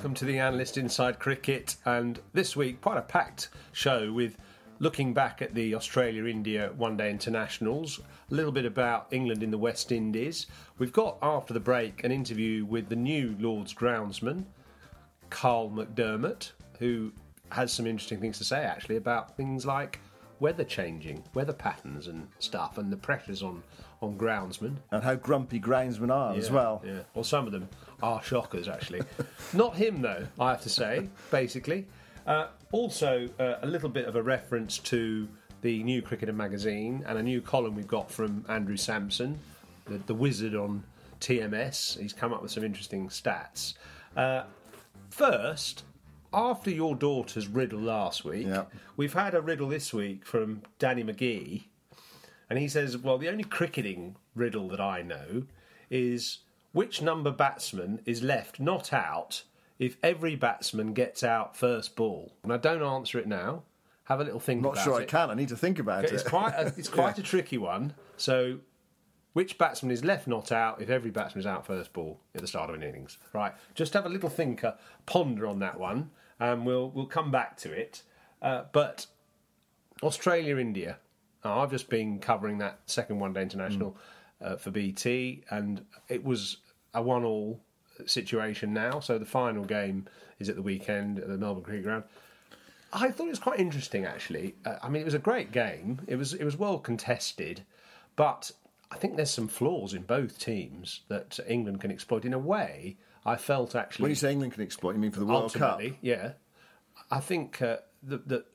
Welcome to the Analyst Inside Cricket. And this week, quite a packed show with looking back at the Australia India one day internationals, a little bit about England in the West Indies. We've got, after the break, an interview with the new Lord's groundsman, Karl McDermott, who has some interesting things to say actually about things like weather changing, weather patterns and stuff, and the pressures on, on groundsmen. and how grumpy groundsmen are as well. Yeah. Well, some of them are shockers, actually. Not him, though, I have to say, basically. Uh, also, uh, a little bit of a reference to the new Cricketer magazine and a new column we've got from Andrew Samson, the, the wizard on TMS. He's come up with some interesting stats. Uh, first, after your daughter's riddle last week, Yeah. we've had a riddle this week from Danny McGee. And he says, Well, the only cricketing riddle that I know is which number batsman is left not out if every batsman gets out first ball? Now, don't answer it now. Have a little think I'm not sure it. I can. I need to think about It's it. quite a, it's quite a tricky one. So, which batsman is left not out if every batsman is out first ball at the start of an innings? Right. Just have a little thinker, ponder on that one, and we'll we'll come back to it. Uh, but Australia India. Now, I've just been covering that second one day international uh, for BT, and it was a one all situation now. So the final game is at the weekend at the Melbourne Cricket Ground. I thought it was quite interesting, actually. Uh, I mean, it was a great game. It was it was well contested, but I think there's some flaws in both teams that England can exploit. In a way, I felt actually when you say England can exploit, you mean for the World Cup? yeah. I think uh, that that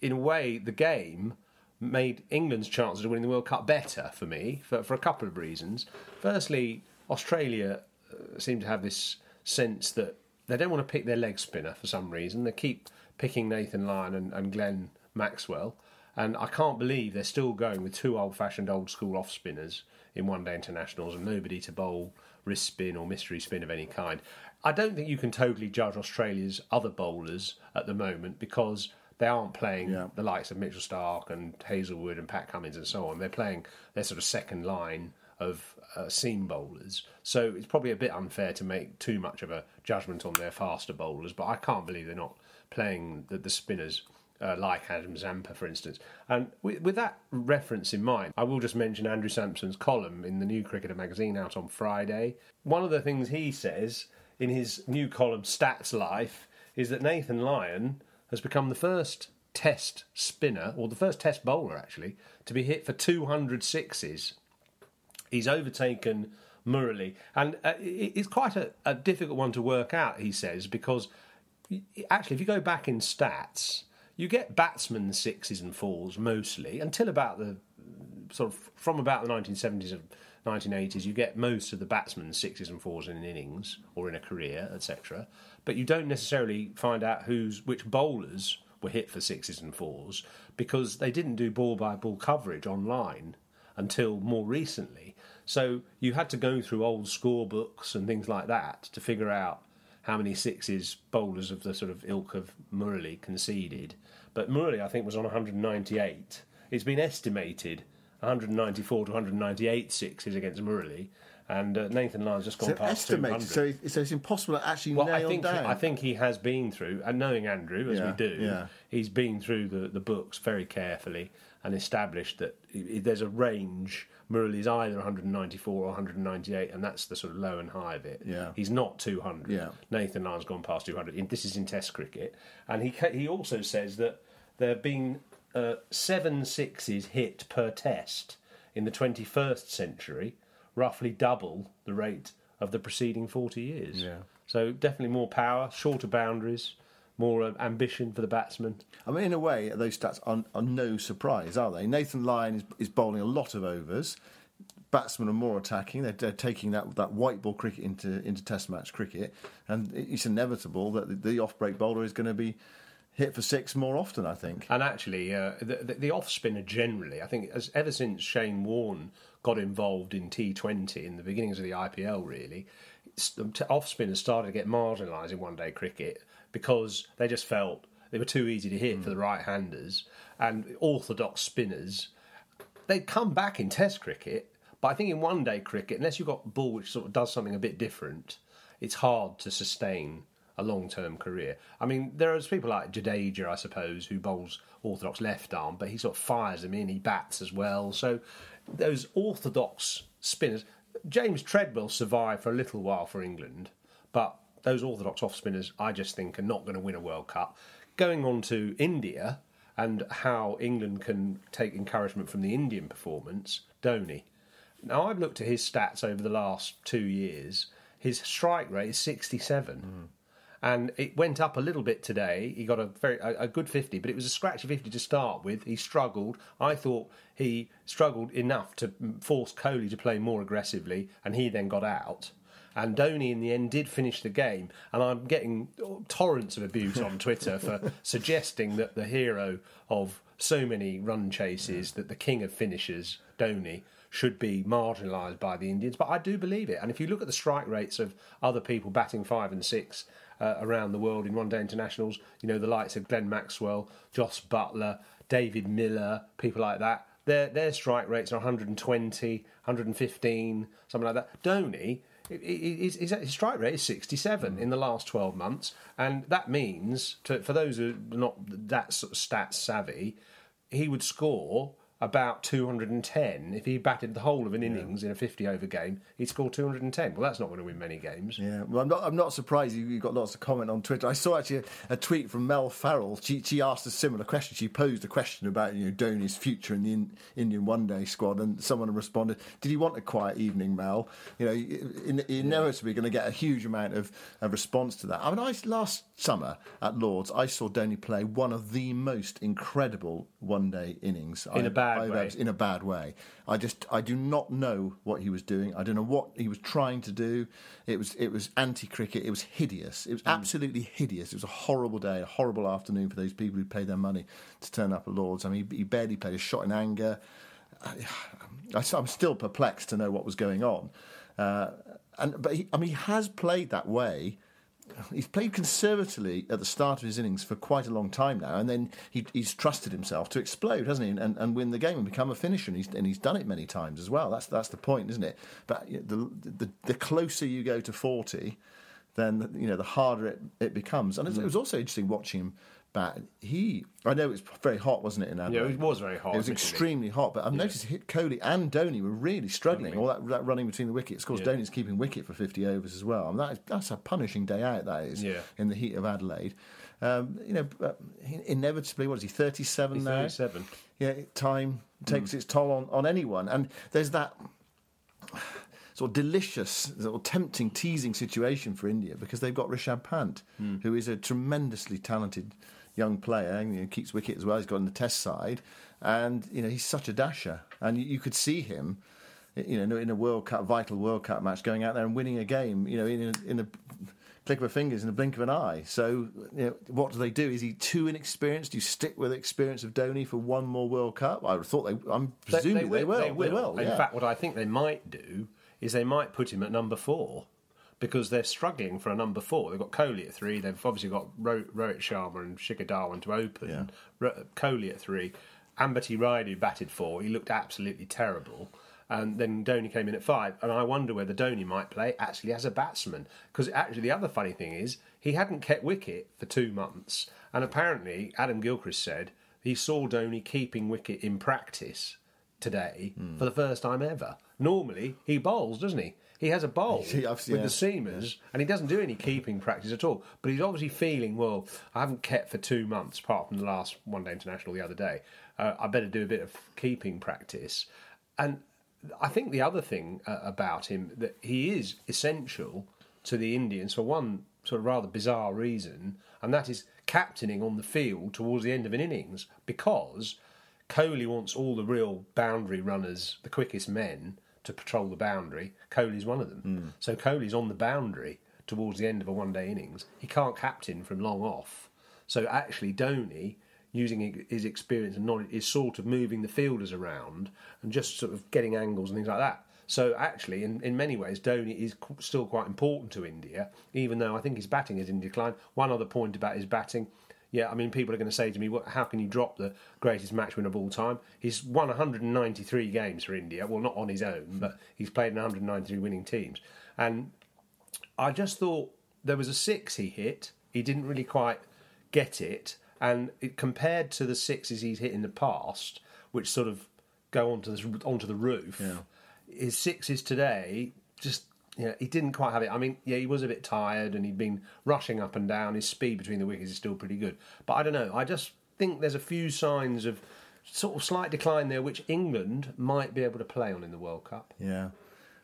in a way the game made England's chances of winning the World Cup better for me for, for a couple of reasons. Firstly, Australia uh, seem to have this sense that they don't want to pick their leg spinner for some reason. They keep picking Nathan Lyon and, and Glenn Maxwell. And I can't believe they're still going with two old fashioned, old school off spinners in one day internationals and nobody to bowl wrist spin or mystery spin of any kind. I don't think you can totally judge Australia's other bowlers at the moment because they aren't playing Yeah. the likes of Mitchell Starc and Hazlewood and Pat Cummins and so on. They're playing their sort of second line of uh, seam bowlers. So it's probably a bit unfair to make too much of a judgment on their faster bowlers, but I can't believe they're not playing the, the spinners uh, like Adam Zampa, for instance. And with, with that reference in mind, I will just mention Andrew Samson's column in the New Cricketer magazine out on Friday. One of the things he says in his new column, Stats Life, is that Nathan Lyon has become the first test spinner, or the first test bowler actually, to be hit for 200 sixes. He's overtaken Murali, and uh, it's quite a, a difficult one to work out. He says because actually, if you go back in stats, you get batsmen sixes and fours mostly until about the sort of from about the 1970s and 1980s, you get most of the batsmen sixes and fours in an innings or in a career, etc. But you don't necessarily find out who's which bowlers were hit for sixes and fours because they didn't do ball by ball coverage online until more recently. So you had to go through old scorebooks and things like that to figure out how many sixes bowlers of the sort of ilk of Murali conceded. But Murali, I think, was on 198. It's been estimated 194 to 198 sixes against Murali, and uh, Nathan Lyon's just gone So past estimated, 200. so, it- so it's impossible to actually Well, nail I think down. I think he has been through, and knowing Andrew as Yeah, we do, yeah. he's been through the, the books very carefully and established that there's a range. Murali is either 194 or 198, and that's the sort of low and high of it. Yeah. he's not 200. Yeah. Nathan Lyon's gone past 200. This is in Test cricket, and he he also says that there have been uh, seven sixes hit per Test in the 21st century, roughly double the rate of the preceding 40 years. Yeah. So definitely more power, shorter boundaries, more uh, ambition for the batsman. I mean, in a way, those stats are, are no surprise, are they? Nathan Lyon is, is bowling a lot of overs. Batsmen are more attacking. They're, they're taking that, that white ball cricket into, into Test match cricket, and it's inevitable that the, the off break bowler is going to be hit for six more often. I think. And actually, uh, the, the, the off spinner generally, I think, as, ever since Shane Warne got involved in T20 in the beginnings of the IPL, really, off spinners started to get marginalised in one day cricket because they just felt they were too easy to hit for the right handers. And orthodox spinners, they'd come back in Test cricket, but I think in one day cricket, unless you've got a ball which sort of does something a bit different, it's hard to sustain a long term career. I mean, there are people like Jadeja, I suppose, who bowls orthodox left arm, but he sort of fires them in, he bats as well. So those orthodox spinners, James Treadwell survived for a little while for England, but those orthodox off spinners, I just think, are not going to win a World Cup. Going on to India and how England can take encouragement from the Indian performance, Dhoni. Now, I've looked at his stats over the last two years. His strike rate is 67. Hmm. And it went up a little bit today. He got a very a, a good 50, but it was a scratchy 50 to start with. He struggled. I thought he struggled enough to force Kohli to play more aggressively, and he then got out. And Dhoni, in the end, did finish the game. And I'm getting torrents of abuse on Twitter for suggesting that the hero of so many run chases, that the king of finishers, Dhoni, should be marginalised by the Indians. But I do believe it. And if you look at the strike rates of other people batting five and six uh, around the world in one day internationals, you know, the likes of Glenn Maxwell, Jos Buttler, David Miller, people like that, their, their strike rates are 120, 115, something like that. Dhoni, i- his, his, his strike rate is 67 in the last 12 months. And that means, to, for those who are not that sort of stats savvy, he would score about 210 if he batted the whole of an innings in a 50 over game he'd score 210 well that's not going to win many games Yeah, well, I'm not. I'm not surprised you, you got lots of comment on Twitter. I saw actually a, a tweet from Mel Farrell. She, she asked a similar question. She posed a question about you know Dhoni's future in the in, Indian One Day squad, and someone responded, "Did he want a quiet evening, Mel?" You know, in, in, inevitably going to get a huge amount of, of response to that. I mean, I last summer at Lords, I saw Dhoni play one of the most incredible One Day innings In a I've- bad way. in a bad way. I just I do not know what he was doing. I don't know what he was trying to do. It was it was anti cricket. It was hideous. It was absolutely hideous. It was a horrible day, a horrible afternoon for those people who paid their money to turn up at Lords. I mean, he, he barely played a shot in anger. I, am still perplexed to know what was going on. Uh, and but he, I mean, he has played that way he's played conservatively at the start of his innings for quite a long time now, and then he, he's trusted himself to explode, hasn't he, and, and win the game and become a finisher, and he's, and he's done it many times as well. That's that's the point, isn't it? But the, the the closer you go to forty, then you know the harder it, it becomes. And it, mm. it was also interesting watching him bat. He, I know it was very hot, wasn't it? In Adelaide? Yeah, it was very hot, It was extremely hot, but I've noticed hit Kohli and Dhoni were really struggling. All that, that running between the wickets. Of course, Yeah. Dhoni's keeping wicket for 50 overs as well. And that is, that's a punishing day out, that is, Yeah. in the heat of Adelaide. Um, you know, inevitably, what is he, 37 He's now? 37. Yeah, time takes its toll on, on anyone. And there's that sort of delicious, sort of tempting, teasing situation for India because they've got Rishabh Pant, who is a tremendously talented young player and you know, keeps wicket as well. He's got on the test side, and you know he's such a dasher, and you, you could see him. You know, in a World Cup, vital World Cup match, going out there and winning a game. You know, in a, in click of a fingers in the blink of an eye. So, you know, what do they do? Is he too inexperienced? Do you stick with the experience of Dhoni for one more World Cup? I thought they. I'm presuming they, will. They will. They will. In yeah. fact, what I think they might do is they might put him at number four because they're struggling for a number four. They've got Kohli at three. They've obviously got Ro- Rohit Sharma and Shikhar Dhawan to open. Yeah. Ro- Kohli at three. Ambati Rayudu batted four. He looked absolutely terrible. And then Dhoni came in at five. And I wonder whether Dhoni might play actually as a batsman. Because actually, the other funny thing is, he hadn't kept wicket for two months. And apparently, Adam Gilchrist said he saw Dhoni keeping wicket in practice today Hmm. for the first time ever. Normally, he bowls, doesn't he? He has a bowl with yeah. the seamers, and he doesn't do any keeping practice at all. But he's obviously feeling, well, I haven't kept for two months, apart from the last one day international the other day. Uh, I better do a bit of keeping practice. And I think the other thing uh, about him that he is essential to the Indians for one sort of rather bizarre reason, and that is captaining on the field towards the end of an innings because Kohli wants all the real boundary runners, the quickest men, to patrol the boundary. Kohli's one of them. Hmm. So Kohli's on the boundary towards the end of a one day innings. He can't captain from long off. So actually, Dhoni, using his experience and knowledge, is sort of moving the fielders around and just sort of getting angles and things like that. So actually, in, in many ways, Dhoni is still quite important to India, even though I think his batting is in decline. One other point about his batting, yeah, I mean, people are going to say to me, what, how can you drop the greatest match winner of all time? He's won 193 games for India. Well, not on his own, but he's played in 193 winning teams. And I just thought there was a six he hit. He didn't really quite get it. And it, compared to the sixes he's hit in the past, which sort of go onto, this, onto the roof, his sixes today just you know, he didn't quite have it. I mean, yeah, he was a bit tired and he'd been rushing up and down. His speed between the wickets is still pretty good. But I don't know. I just think there's a few signs of sort of slight decline there, which England might be able to play on in the World Cup. Yeah.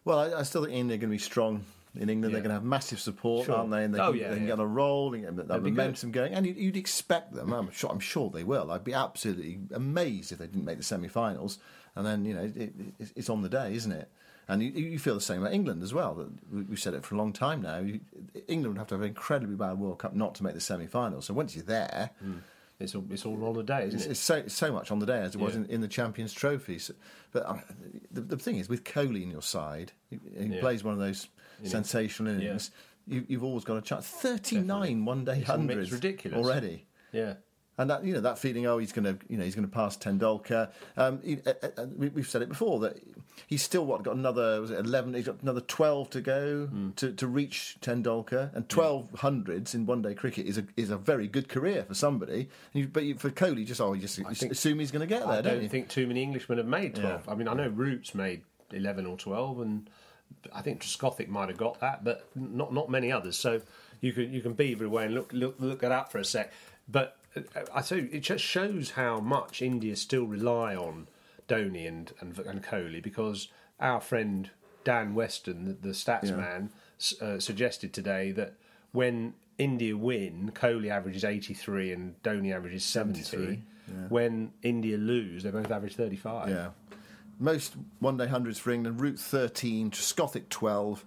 Well, I, I still think India are going to be strong in England. Yeah. They're going to have massive support, Sure. aren't they? And they, Oh, can, yeah, they can yeah. get on a roll, and get that momentum going. And you'd, you'd expect them. I'm sure, I'm sure they will. I'd be absolutely amazed if they didn't make the semi-finals. And then you know, it, it, it's on the day, isn't it? And you, you feel the same about England as well. We- We've said it for a long time now. You, England would have to have an incredibly bad World Cup not to make the semi-finals. So once you're there, It's all, it's all on the day, isn't it's, it? it's so so much on the day as it was in, in the Champions Trophy. So, but uh, the, the thing is, with Kohli in your side, he, he Yeah. plays one of those sensational innings. You, you've always got a chance. Thirty-nine one-day It's hundreds ridiculous. already. Yeah. And that you know that feeling, oh, he's going to you know he's going to pass Tendulkar. Um, he, uh, uh, we, we've said it before that he's still what got another was it eleven? He's got another twelve to go Hmm. to, to reach Tendulkar, and twelve hundreds in one day cricket is a is a very good career for somebody. You, but you, for Kohli, just oh, you just assume he's going to get there, I don't, don't you? think too many Englishmen have made 12. Yeah. I mean, I know Roots made 11 or 12, and I think Trescothick might have got that, but not not many others. So you can you can beaver away and look look look it up for a sec. But uh, I you, it just shows how much India still rely on Dhoni and and, and Kohli because our friend Dan Weston, the, the stats Yeah. man, uh, suggested today that when India win, Kohli averages 83 and Dhoni averages 70. 73, When India lose, they both average 35. Yeah. Most one day hundreds for England, Root 13, Trescothick 12,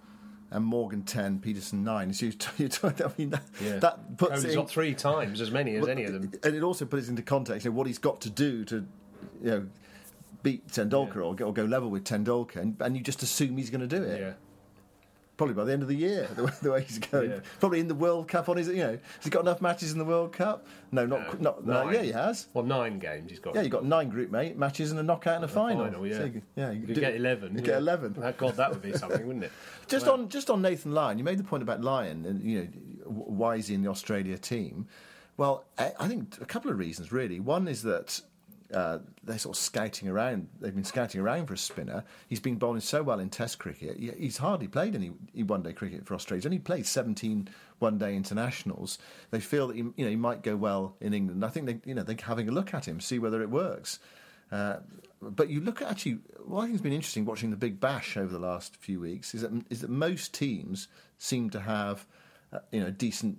and Morgan 10, Pietersen 9. So you, you, I mean, that, Yeah. that puts Kohli's in, got three times as many as any of them. And it also puts into context you know, what he's got to do to you know, beat Tendulkar or, go, or go level with Tendulkar, and, and you just assume he's going to do it. Yeah. Probably by the end of the year, the way, the way he's going. Yeah. Probably in the World Cup on his, you know, has he got enough matches in the World Cup? No, not, not no, Nine. yeah, he has. Well, nine games he's got. Yeah, you got nine group mate matches and a knockout and a final. Final, yeah. So you, yeah, You could do- get 11. You yeah. get eleven. God, that would be something, wouldn't it? Just on just on Nathan Lyon, you made the point about Lyon and you know why is he in the Australia team? Well, I, I think a couple of reasons really. One is that uh, they're sort of scouting around. They've been scouting around for a spinner. He's been bowling so well in Test cricket. He- He's hardly played any one-day cricket for Australia. He's only played 17 one-day internationals. They feel that he, you know he might go well in England. I think they you know they're having a look at him, see whether it works. Uh, but you look at actually, what I think has been interesting watching the Big Bash over the last few weeks is that is that most teams seem to have, uh, you know, decent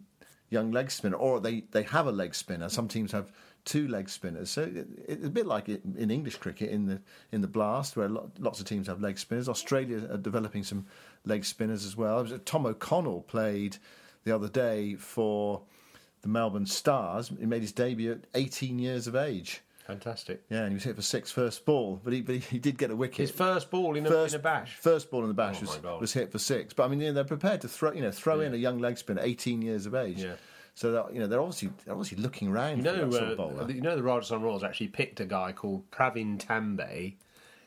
young leg spinner, or they, they have a leg spinner. Some teams have two leg spinners. So it, it's a bit like in English cricket in the in the Blast, where lo- lots of teams have leg spinners. Australia are developing some leg spinners as well. Uh, Tom O'Connell played the other day for the Melbourne Stars. He made his debut at 18 years of age. Fantastic. Yeah, and he was hit for six first ball, but he but he did get a wicket. His first ball in a, first, in a bash. First ball in the bash Oh, was, was hit for six. But I mean, you know, they're prepared to throw you know throw in a young leg spinner, 18 years of age. Yeah. So that, you know they're obviously they're obviously looking around You for know, that sort of uh, bowler. you know, the Rajasthan Royals actually picked a guy called Pravin Tambe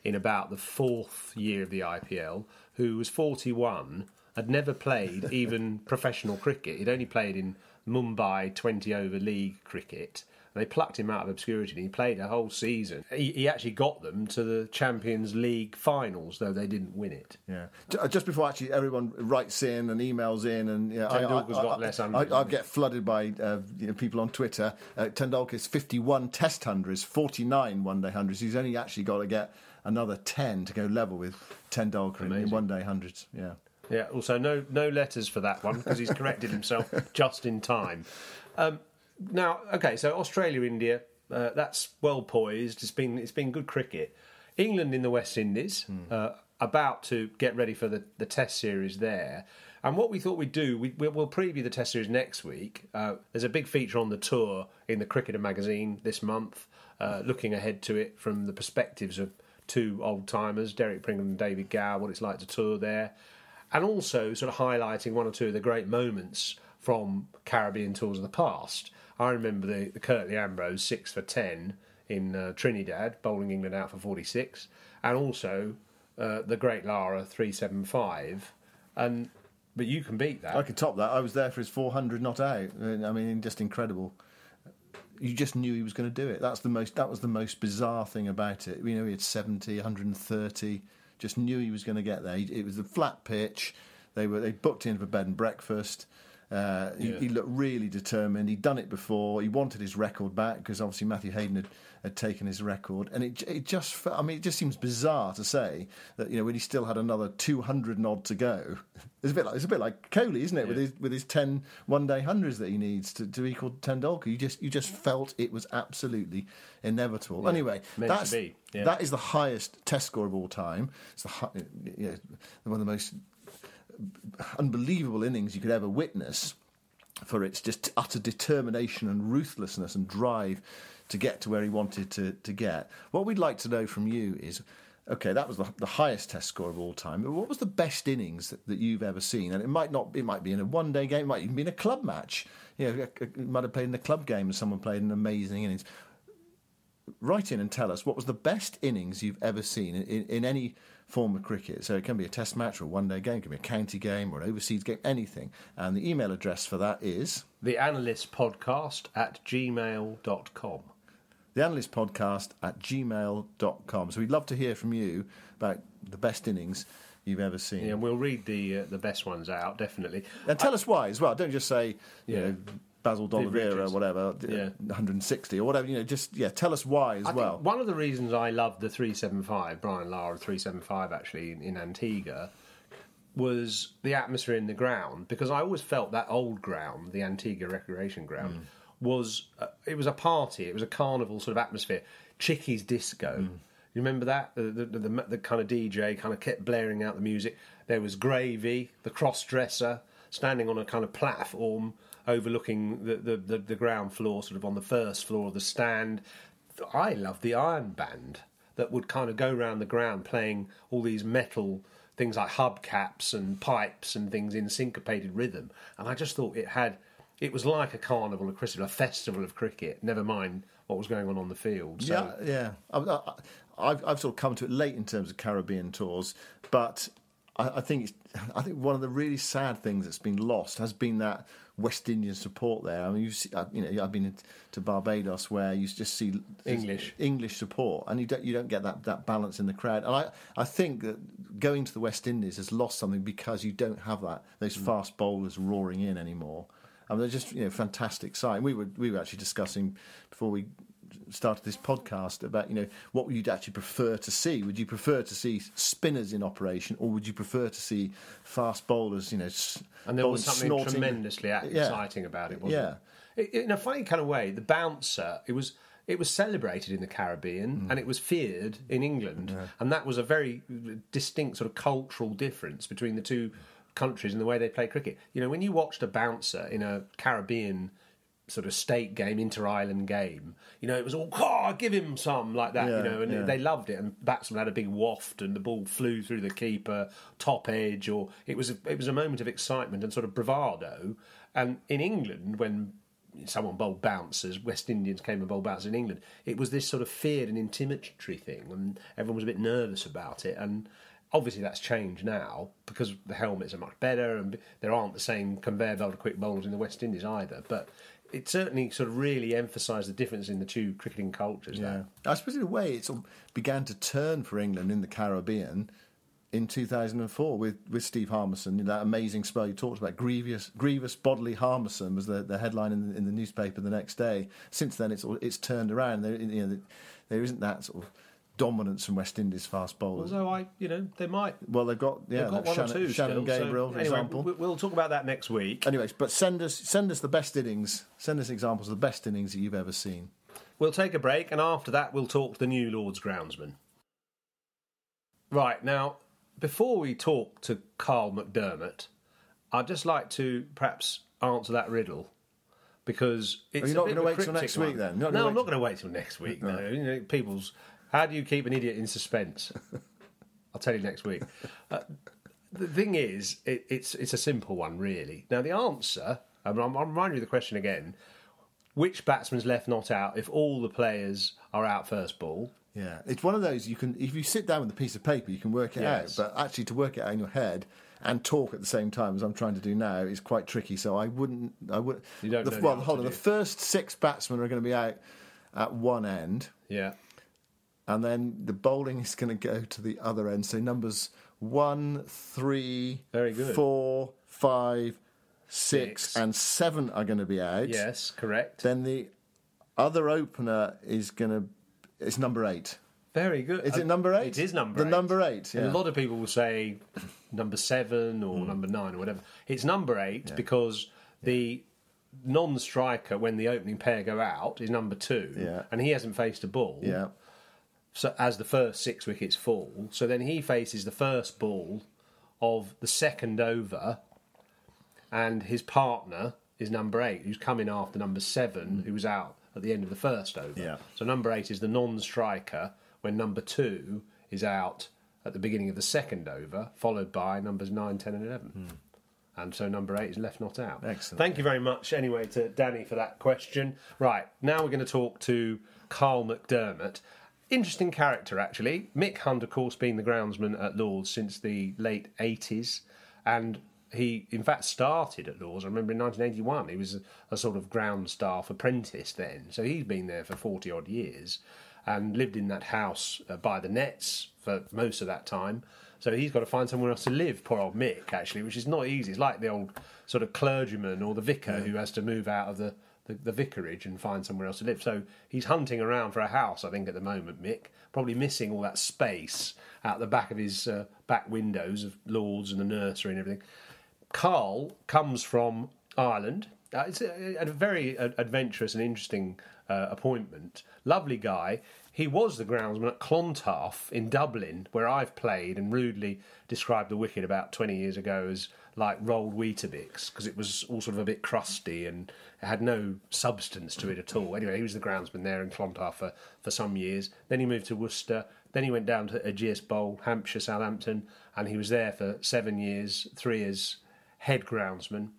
in about the fourth year of the IPL, who was 41, had never played even professional cricket. He'd only played in Mumbai 20 over league cricket. They plucked him out of obscurity and he played a whole season. He, he actually got them to the Champions League finals, though they didn't win it. Yeah. Uh, Just before actually everyone writes in and emails in, and yeah, I, I, got less I, hundreds, I, get flooded by uh, you know, people on Twitter. Uh, Tendulkar's 51 Test hundreds, 49 one day hundreds. He's only actually got to get another 10 to go level with Tendulkar in, in one day hundreds. Yeah. Yeah. Also, no no letters for that one because he's corrected himself just in time. Um, now, okay, so Australia, India, uh, that's well poised. It's been it's been good cricket. England in the West Indies, uh, about to get ready for the, the Test series there. And what we thought we'd do, we, we'll preview the Test series next week. Uh, there's a big feature on the tour in the Cricketer magazine this month, uh, looking ahead to it from the perspectives of two old timers, Derek Pringle and David Gower, what it's like to tour there and also sort of highlighting one or two of the great moments from Caribbean tours of the past. I remember the, the Curtly Ambrose six for ten in uh, Trinidad, bowling England out for forty six, and also uh, the Great Lara three seven five, and but you can beat that. I can top that. I was there for his 400 not out. I mean, just incredible. You just knew he was going to do it. That's the most. That was the most bizarre thing about it. You know, he had 70, 130. Just knew he was going to get there. It was a flat pitch. They were they booked in for bed and breakfast. Uh, he, Yeah. he looked really determined. He'd done it before. He wanted his record back because obviously Matthew Hayden had, had taken his record, and it it just I mean it just seems bizarre to say that you know when he still had another two hundred and odd to go. It's a bit like it's a bit like Kohli, isn't it? With his with his 10 one day hundreds that he needs to, to equal Tendulkar. You just you just felt it was absolutely inevitable. Anyway, Meant that's yeah. that is the highest Test score of all time. It's the you know, one of the most unbelievable innings you could ever witness for its just utter determination and ruthlessness and drive to get to where he wanted to, to get. What we'd like to know from you is okay, that was the, the highest test score of all time. But what was the best innings that, that you've ever seen? And it might not it might be in a one day game, it might even be in a club match. You know, might have played in a club game and someone played an amazing innings write in and tell us what was the best innings you've ever seen in, in, in any form of cricket. So it can be a test match or a one day game, it can be a county game or an overseas game, anything. And the email address for that is The Analyst Podcast at gmail.com. the analyst podcast at gmail.com. So we'd love to hear from you about the best innings you've ever seen. Yeah, and we'll read the uh, the best ones out definitely. And tell us why as well. Don't just say, you Yeah. know, Basil D'Oliveira or whatever, Yeah. 160 or whatever. You know, just yeah, tell us why as I well. think one of the reasons I loved the 375, Brian Lara 375 actually in, in Antigua, was the atmosphere in the ground because I always felt that old ground, the Antigua Recreation Ground, Mm. was uh, it was a party, it was a carnival sort of atmosphere. Chicky's Disco. Mm. You remember that the the, the the kind of DJ kind of kept blaring out the music. There was Gravy, the cross dresser, standing on a kind of platform overlooking the, the, the, the ground floor, sort of on the first floor of the stand. I loved the Iron Band that would kind of go around the ground playing all these metal things like hubcaps and pipes and things in syncopated rhythm. And I just thought it had, it was like a carnival of cricket, a festival of cricket. Never mind what was going on on the field. So, Yeah, yeah. I've, I've sort of come to it late in terms of Caribbean tours, but I, I think I think one of the really sad things that's been lost has been that West Indian support there. I mean, you see, I- you know, I've been to Barbados where you just see English. English support, and you don't you don't get that, that balance in the crowd. And I, I think that going to the West Indies has lost something because you don't have that those Mm. fast bowlers roaring in anymore. I mean, they're just you know fantastic sight. We were we were actually discussing before we started this podcast about you know what you'd actually prefer to see? Would you prefer to see spinners in operation, or would you prefer to see fast bowlers? You know, And there was something snorting? tremendously Yeah. exciting about it, wasn't Yeah. it? In a funny kind of way, the bouncer, it was it was celebrated in the Caribbean Mm. and it was feared in England, and that was a very distinct sort of cultural difference between the two countries and the way they play cricket. You know, when you watched a bouncer in a Caribbean sort of state game, inter island game, you know, it was all, oh, give him some like that, Yeah, you know, and yeah. they loved it. And batsman had a big waft and the ball flew through the keeper, top edge, or it was a, it was a moment of excitement and sort of bravado. And in England, when someone bowled bouncers, West Indians came and bowled bouncers in England, it was this sort of feared and intimidatory thing, and everyone was a bit nervous about it. And obviously that's changed now because the helmets are much better and there aren't the same conveyor belt of quick bowlers in the West Indies either. But it certainly sort of really emphasised the difference in the two cricketing cultures. Yeah. There. I suppose in a way it sort of began to turn for England in the Caribbean in 2004 with, with Steve Harmison, that amazing spell you talked about. Grievous, grievous bodily harmison was the, the headline in the, in the newspaper the next day. Since then, it's it's turned around. There, you know, there isn't that sort of dominance from West Indies fast bowlers. Although I, you know, they might. Well, they've got yeah, they've got one Shannon, or two Shannon still, so for anyway, example. we- We'll talk about that next week. Anyways, but send us send us the best innings. Send us examples of the best innings that you've ever seen. We'll take a break, and after that, we'll talk to the new Lord's groundsman. Right, now, before we talk to Karl McDermott, I'd just like to perhaps answer that riddle. Because it's you a not gonna wait till next week then? No, I'm not going to wait till next week. No, you know, people's. How do you keep an idiot in suspense? I'll tell you next week. Uh, the thing is, it, it's it's a simple one, really. Now, the answer, I'm, I'm, I'll remind you of the question again. Which batsman's left not out if all the players are out first ball? Yeah, it's one of those you can if you sit down with a piece of paper, you can work it Yes. out. But actually, to work it out in your head and talk at the same time as I'm trying to do now is quite tricky. So I wouldn't. I would. You don't the well, hold on. The first six batsmen are going to be out at one end, Yeah. And then the bowling is going to go to the other end. So numbers one, three, Very good. four, five, six, Six. and seven are going to be out. Yes, correct. Then the other opener is going to. It's number eight. Very good. Is it Uh, number eight? It is number The eight. number eight, And a lot of people will say number seven or number nine or whatever. It's number eight because the non-striker, when the opening pair go out, is number two, Yeah. and he hasn't faced a ball. Yeah. So as the first six wickets fall, so then he faces the first ball of the second over, and his partner is number eight, who's coming after number seven, who was out at the end of the first over. Yeah. So number eight is the non-striker when number two is out at the beginning of the second over, followed by numbers nine, ten, and eleven. Hmm. And so number eight is left not out. Excellent. Thank you very much, anyway, to Danny for that question. Right, now we're going to talk to Karl McDermott. Interesting character, actually. Mick Hunt, of course, being the groundsman at Lords since the late 80s. And he, in fact, started at Lords. I remember in 1981, he was a, a sort of ground staff apprentice then. So he's been there for 40 odd years and lived in that house uh, by the nets for most of that time. So he's got to find somewhere else to live, poor old Mick, actually, which is not easy. It's like the old sort of clergyman or the vicar who has to move out of the, the, the vicarage and find somewhere else to live. So he's hunting around for a house, I think, at the moment, Mick, probably missing all that space out the back of his uh, back windows of Lords and the nursery and everything. Karl comes from Ireland. Uh, it's a, a very adventurous and interesting uh, appointment. Lovely guy. He was the groundsman at Clontarf in Dublin, where I've played and rudely described the wicket about 20 years ago as like rolled Weetabix because it was all sort of a bit crusty and it had no substance to it at all. Anyway, he was the groundsman there in Clontarf for, for some years. Then he moved to Worcester. Then he went down to Ageas Bowl, Hampshire, Southampton, and he was there for seven years, three as head groundsman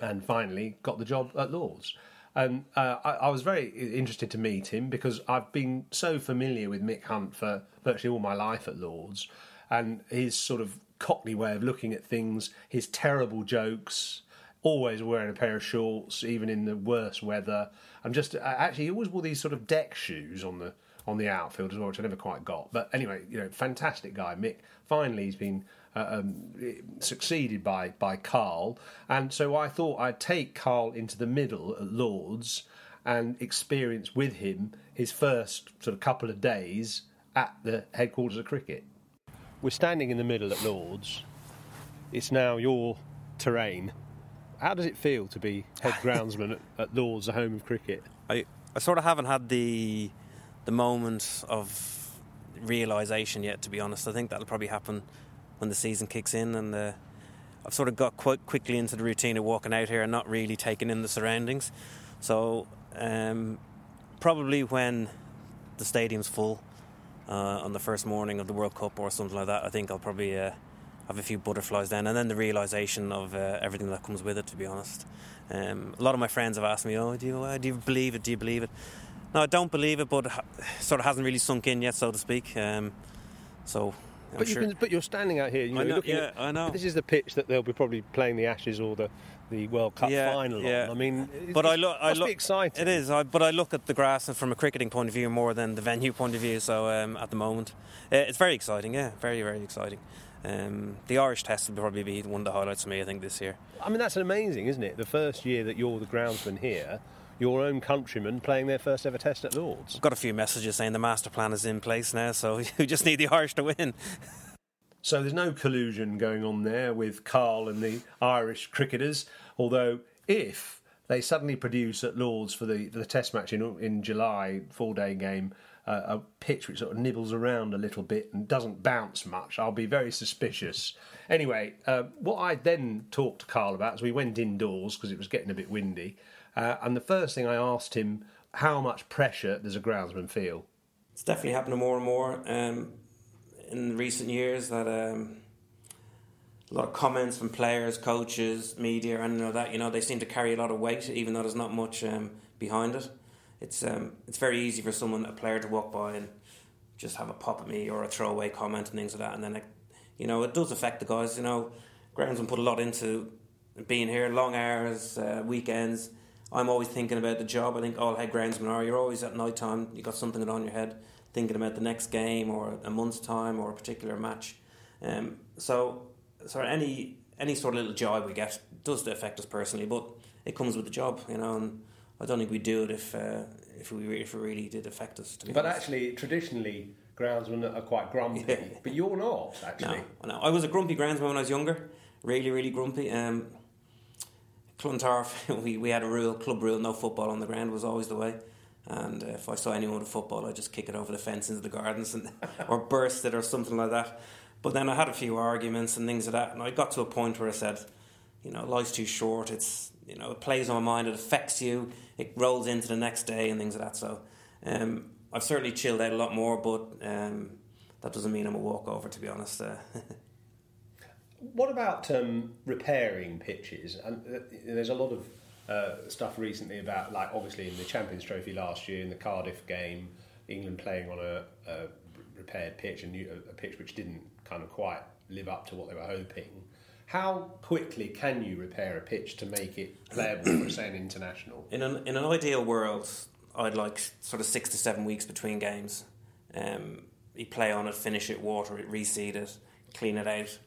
and finally got the job at Lords. And uh, I, I was very interested to meet him because I've been so familiar with Mick Hunt for virtually all my life at Lords, and his sort of cockney way of looking at things, his terrible jokes, always wearing a pair of shorts, even in the worst weather. I'm just actually, he always wore these sort of deck shoes on the on the outfield as well, which I never quite got. But anyway, you know, fantastic guy, Mick. Finally, he's been uh, um, succeeded by by Karl, and so I thought I'd take Karl into the middle at Lords and experience with him his first sort of couple of days at the headquarters of cricket. We're standing in the middle at Lords. It's now your terrain. How does it feel to be head groundsman at, at Lords, the home of cricket? I, I sort of haven't had the the moment of realization yet. To be honest, I think that'll probably happen when the season kicks in and the I've sort of got quite quickly into the routine of walking out here and not really taking in the surroundings. So um, probably when the stadium's full uh, on the first morning of the World Cup or something like that, I think I'll probably uh, have a few butterflies then, and then the realization of uh, everything that comes with it. To be honest, um, a lot of my friends have asked me, "Oh, do you uh, do you believe it? Do you believe it?" No, I don't believe it, but it ha- sort of hasn't really sunk in yet, so to speak. Um, so. I'm But, sure. but you're standing out here. You know, know, you're looking yeah, at, I know. This is the pitch that they'll be probably playing the Ashes or the, the World Cup Yeah, final yeah. I mean, but I look, I look, exciting. It is, I, but I look at the grass from a cricketing point of view more than the venue point of view. So um, at the moment, uh, it's very exciting. Yeah, very, very exciting. Um, the Irish Test will probably be one of the highlights for me. I think this year. I mean, that's amazing, isn't it? The first year that you're the groundsman here, your own countrymen playing their first ever Test at Lords. I've got a few messages saying the master plan is in place now, so we just need the Irish to win. So there's no collusion going on there with Karl and the Irish cricketers. Although, if they suddenly produce at Lords for the the Test match in in July, four day game, uh, a pitch which sort of nibbles around a little bit and doesn't bounce much, I'll be very suspicious. Anyway, uh, what I then talked to Karl about is we went indoors because it was getting a bit windy, uh, and the first thing I asked him how much pressure does a groundsman feel? It's definitely happening more and more um, in recent years. That um, a lot of comments from players, coaches, media, and all that you know they seem to carry a lot of weight, even though there's not much um, behind it. It's um, it's very easy for someone, a player, to walk by and just have a pop at me or a throwaway comment and things like that, and then it, you know it does affect the guys. You know, groundsmen put a lot into being here, long hours, uh, weekends. I'm always thinking about the job. I think all head groundsmen are. You're always at night time. You got something on your head, thinking about the next game or a month's time or a particular match. Um, so, so any any sort of little job we get does affect us personally, but it comes with the job, you know. And I don't think we'd do it if uh, if we if it really did affect us. To be But honest. actually, traditionally, groundsmen are quite grumpy. Yeah. But you're not, actually. No, no. I was a grumpy groundsman when I was younger. Really, really grumpy. Um, Clontarf, we, we had a rule, club rule, no football on the ground was always the way. And if I saw anyone with football, I'd just kick it over the fence into the gardens and, or burst it or something like that. But then I had a few arguments and things like that. And I got to a point where I said, you know, life's too short. It's, you know, it plays on my mind. It affects you. It rolls into the next day and things like that. So um, I've certainly chilled out a lot more, but um, that doesn't mean I'm a walkover, to be honest. Uh, What about um, repairing pitches? And uh, there's a lot of uh, stuff recently about, like, obviously in the Champions Trophy last year, in the Cardiff game, England playing on a, a repaired pitch, and a, a pitch which didn't kind of quite live up to what they were hoping. How quickly can you repair a pitch to make it playable for, say, an international? In an in an ideal world, I'd like sort of six to seven weeks between games. Um, you play on it, finish it, water it, reseed it, clean it out.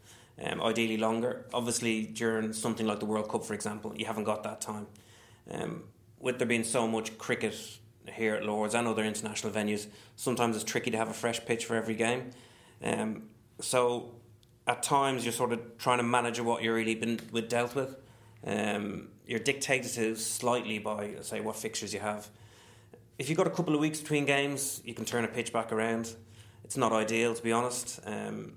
Um, ideally longer. Obviously, during something like the World Cup, for example, you haven't got that time. Um, with there being so much cricket here at Lords and other international venues, sometimes it's tricky to have a fresh pitch for every game. Um, so at times you're sort of trying to manage what you're really been with dealt with. Um, you're dictated to slightly by say what fixtures you have. If you've got a couple of weeks between games, you can turn a pitch back around. It's not ideal to be honest. Um,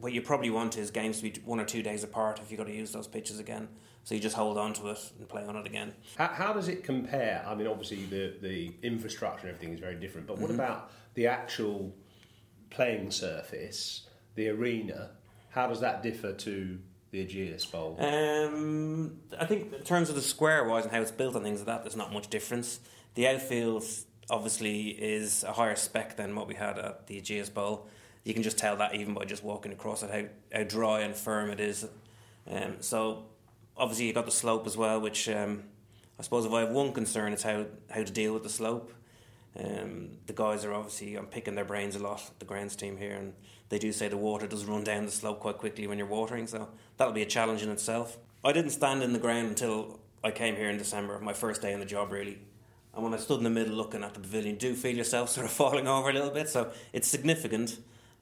what you probably want is games to be one or two days apart if you've got to use those pitches again. So you just hold on to it and play on it again. How, how does it compare? I mean, obviously the, the infrastructure and everything is very different, but what about the actual playing surface, the arena? How does that differ to the Ageas Bowl? Um, I think in terms of the square wise and how it's built and things like that, there's not much difference. The outfield obviously is a higher spec than what we had at the Ageas Bowl. You can just tell that even by just walking across it, how, how dry and firm it is. Um, so obviously you've got the slope as well, which um, I suppose if I have one concern, it's how, how to deal with the slope. Um, the guys are obviously I'm picking their brains a lot. The grounds team here, and they do say the water does run down the slope quite quickly when you're watering, so that'll be a challenge in itself. I didn't stand in the ground until I came here in December, my first day in the job really. And when I stood in the middle looking at the pavilion, do feel yourself sort of falling over a little bit. So it's significant,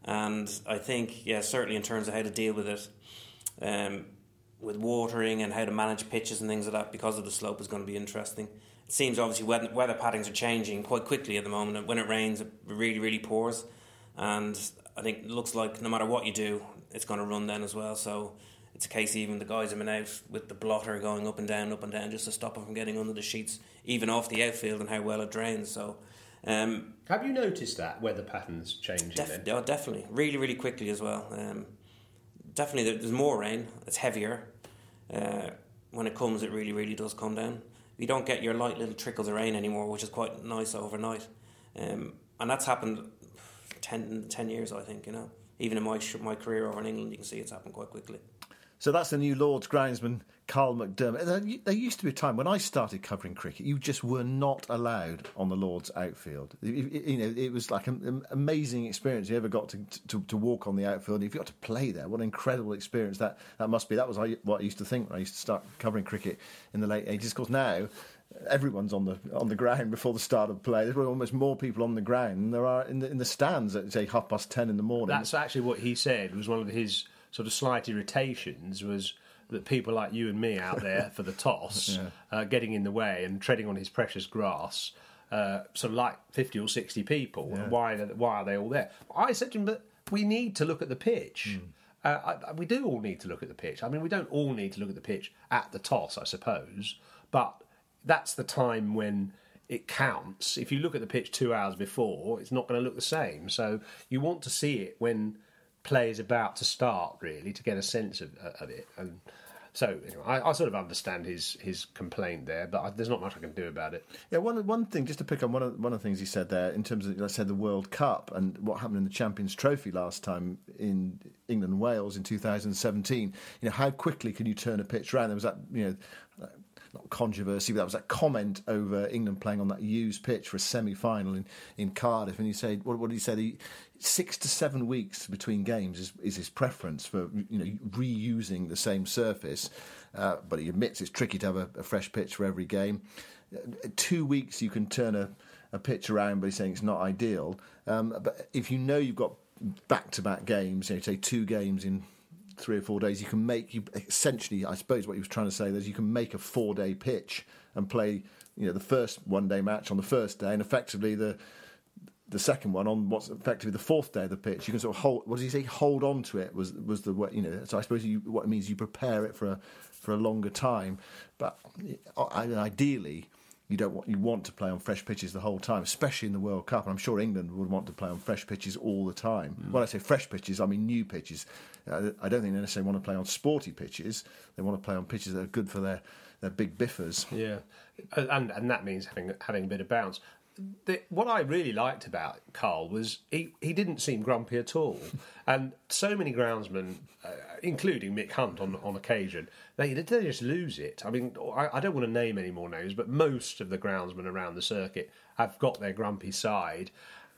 and I think yeah, certainly in terms of how to deal with it. Um, with watering and how to manage pitches and things like that because of the slope is going to be interesting. It seems obviously weather, weather patterns are changing quite quickly at the moment. When it rains, it really, really pours. And I think it looks like no matter what you do, it's going to run then as well. So it's a case even the guys have been out with the blotter going up and down, up and down, just to stop it from getting under the sheets, even off the outfield, and how well it drains. So. Um, Have you noticed that weather patterns changing? def- oh, definitely, really, really quickly as well. Um, definitely, there's more rain. It's heavier. Uh, when it comes, it really, really does come down. You don't get your light little trickles of rain anymore, which is quite nice overnight. Um, and that's happened 10, 10 years, I think. You know, even in my my career over in England, you can see it's happened quite quickly. So that's the new Lord's groundsman, Karl McDermott. There, used to be a time when I started covering cricket, you just were not allowed on the Lord's outfield. You, know, it was like an, amazing experience. You ever got to, to, to walk on the outfield? If you got to play there, what an incredible experience that, that must be. That was what I used to think when I used to start covering cricket in the late 80s. Of course, now everyone's on the on the ground before the start of play. There's almost more people on the ground than there are in the, in the stands at say half past ten in the morning. That's actually what he said It was one of his sort of slight irritations was that people like you and me out there for the toss, uh, getting in the way and treading on his precious grass, uh, sort of like 50 or 60 people. And why, why are they all there? I said to him, but we need to look at the pitch. Uh, I, we do all need to look at the pitch. I mean, we don't all need to look at the pitch at the toss, I suppose, but that's the time when it counts. If you look at the pitch two hours before, it's not going to look the same. So you want to see it when play is about to start, really, to get a sense of, uh, of it. And so anyway, I, I sort of understand his his complaint there, but I, there's not much I can do about it. Yeah, one one thing just to pick on one of one of the things he said there in terms of let's say the World Cup and what happened in the Champions Trophy last time in England and Wales in 2017. You know, how quickly can you turn a pitch around? There was that you know. Not controversy, but that was that comment over England playing on that used pitch for a semi-final in, in Cardiff, and he said, "What, what did he say? He, six to seven weeks between games is, is his preference for you know reusing the same surface, uh, but he admits it's tricky to have a, a fresh pitch for every game. Uh, two weeks you can turn a, a pitch around, but he's saying it's not ideal. Um, but if you know you've got back-to-back games, you know, say two games in three or four days, you can make you essentially. I suppose what he was trying to say is you can make a four-day pitch and play, you know, the first one-day match on the first day, and effectively the the second one on what's effectively the fourth day of the pitch. You can sort of hold. What does he say? Hold on to it was was the way you know. So I suppose you, what it means you prepare it for a for a longer time, but ideally. You don't want you want to play on fresh pitches the whole time, especially in the World Cup. And I'm sure England would want to play on fresh pitches all the time. Mm. When I say fresh pitches, I mean new pitches. Uh, I don't think they necessarily want to play on sporty pitches. They want to play on pitches that are good for their, their big biffers. Yeah, and and that means having having a bit of bounce the, what I really liked about Karl was he, he didn't seem grumpy at all. and so many groundsmen, uh, including Mick Hunt on, on occasion, they, they just lose it. I mean, I, I, don't want to name any more names, but most of the groundsmen around the circuit have got their grumpy side.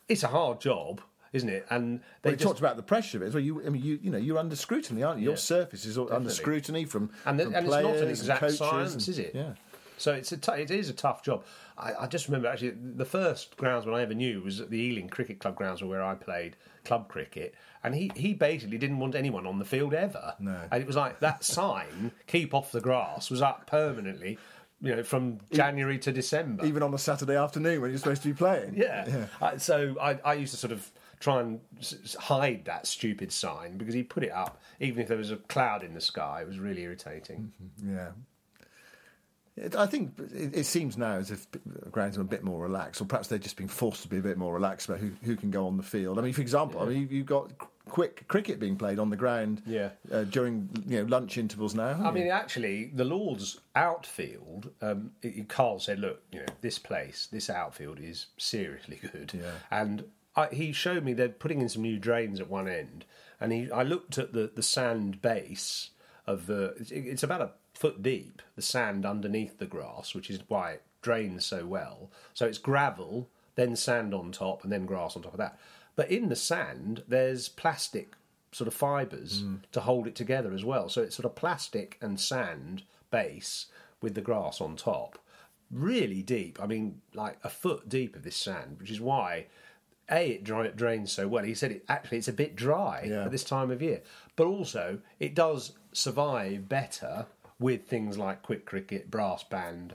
It's a hard job. Isn't it? And they well, just... talked about the pressure of it as well. You, I mean, you, you know, you're under scrutiny, aren't you? Your yeah, surface is definitely. under scrutiny from, and, the, from and players it's not an exact science, and, is it? Yeah. So it's a t- it is a tough job. I, I, just remember actually the first groundsman I ever knew was at the Ealing Cricket Club grounds where I played club cricket, and he, he basically didn't want anyone on the field ever. No. And it was like that sign, "Keep off the grass," was up permanently. You know, from January to December, even on a Saturday afternoon when you're supposed to be playing. Yeah. yeah. Uh, so I, I used to sort of try and hide that stupid sign because he put it up even if there was a cloud in the sky. It was really irritating. Mm-hmm. Yeah. I think it, it, seems now as if grounds are a bit more relaxed, or perhaps they're just being forced to be a bit more relaxed about who, who can go on the field. I mean, for example, yeah. I mean, you've got quick cricket being played on the ground yeah. uh, during you know lunch intervals now. I mean, actually, the Lords outfield. Um, Karl said, "Look, you know, this place, this outfield is seriously good." Yeah. And I, he showed me they're putting in some new drains at one end, and he, I looked at the the sand base of the. It's about a foot deep, the sand underneath the grass, which is why it drains so well. So it's gravel, then sand on top, and then grass on top of that. But in the sand, there's plastic sort of fibres mm. to hold it together as well. So it's sort of plastic and sand base with the grass on top. Really deep. I mean, like a foot deep of this sand, which is why a it, dry, it drains so well. He said it actually it's a bit dry yeah. at this time of year, but also it does survive better with things like quick cricket, brass band,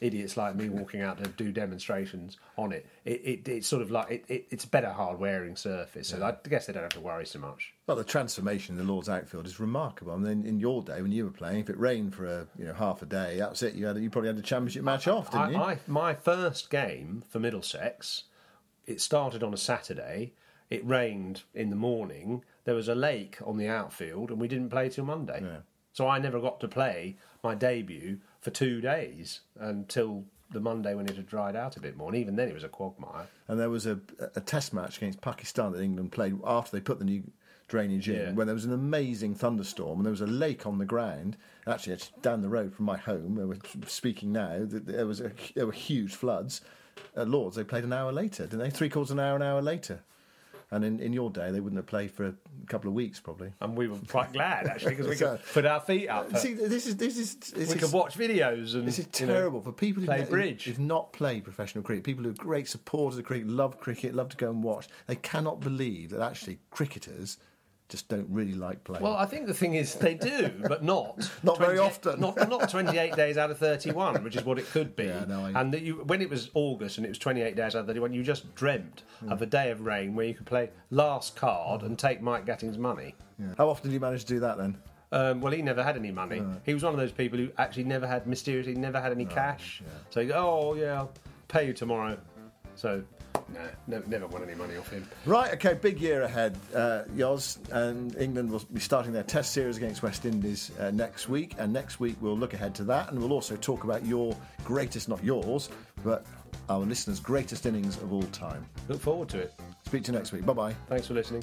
idiots like me walking out to do demonstrations on it. It, it it's sort of like it, it, it's a better hard wearing surface, so I guess they don't have to worry so much. Well, the transformation in the Lord's outfield is remarkable. I mean, in your day when you were playing, if it rained for a you know half a day, that's it. You had you probably had a championship match off, didn't I, you? I, my first game for Middlesex, it started on a Saturday. It rained in the morning. There was a lake on the outfield, and we didn't play till Monday. Yeah. So I never got to play my debut for two days until the Monday when it had dried out a bit more. And even then, it was a quagmire. And there was a, a test match against Pakistan that England played after they put the new drainage in, Yeah. when there was an amazing thunderstorm and there was a lake on the ground. Actually, it's down the road from my home, where we're speaking now, there was a, there were huge floods. At Lords, they played an hour later, didn't they? Three quarters of an hour, an hour later. And in, in your day, they wouldn't have played for a couple of weeks, probably. And we were quite glad, actually, because we could put our feet up. See, this is this is this we is, could watch videos and This is you know, terrible for people who play who- bridge. who've not played professional cricket. People who are great supporters of cricket, love cricket, love to go and watch. They cannot believe that actually cricketers just don't really like playing. Well, I think the thing is they do, but not Not very often. Not not twenty eight days out of thirty one, which is what it could be. Yeah, no, I- And that you, when it was August and it was twenty eight days out of thirty one, you just dreamt of a day of rain where you could play last card and take Mike Gatting's money. Yeah. How often do you manage to do that then? Um, well, he never had any money. He was one of those people who actually never had mysteriously never had any cash. So you go, oh yeah, I'll pay you tomorrow. So no, no, never won any money off him. Right, okay, big year ahead, uh, Yoz, and England will be starting their Test series against West Indies uh, next week. And next week we'll look ahead to that, and we'll also talk about your greatest, not yours, but our listeners' greatest innings of all time. Look forward to it. Speak to you next week. Bye bye. Thanks for listening.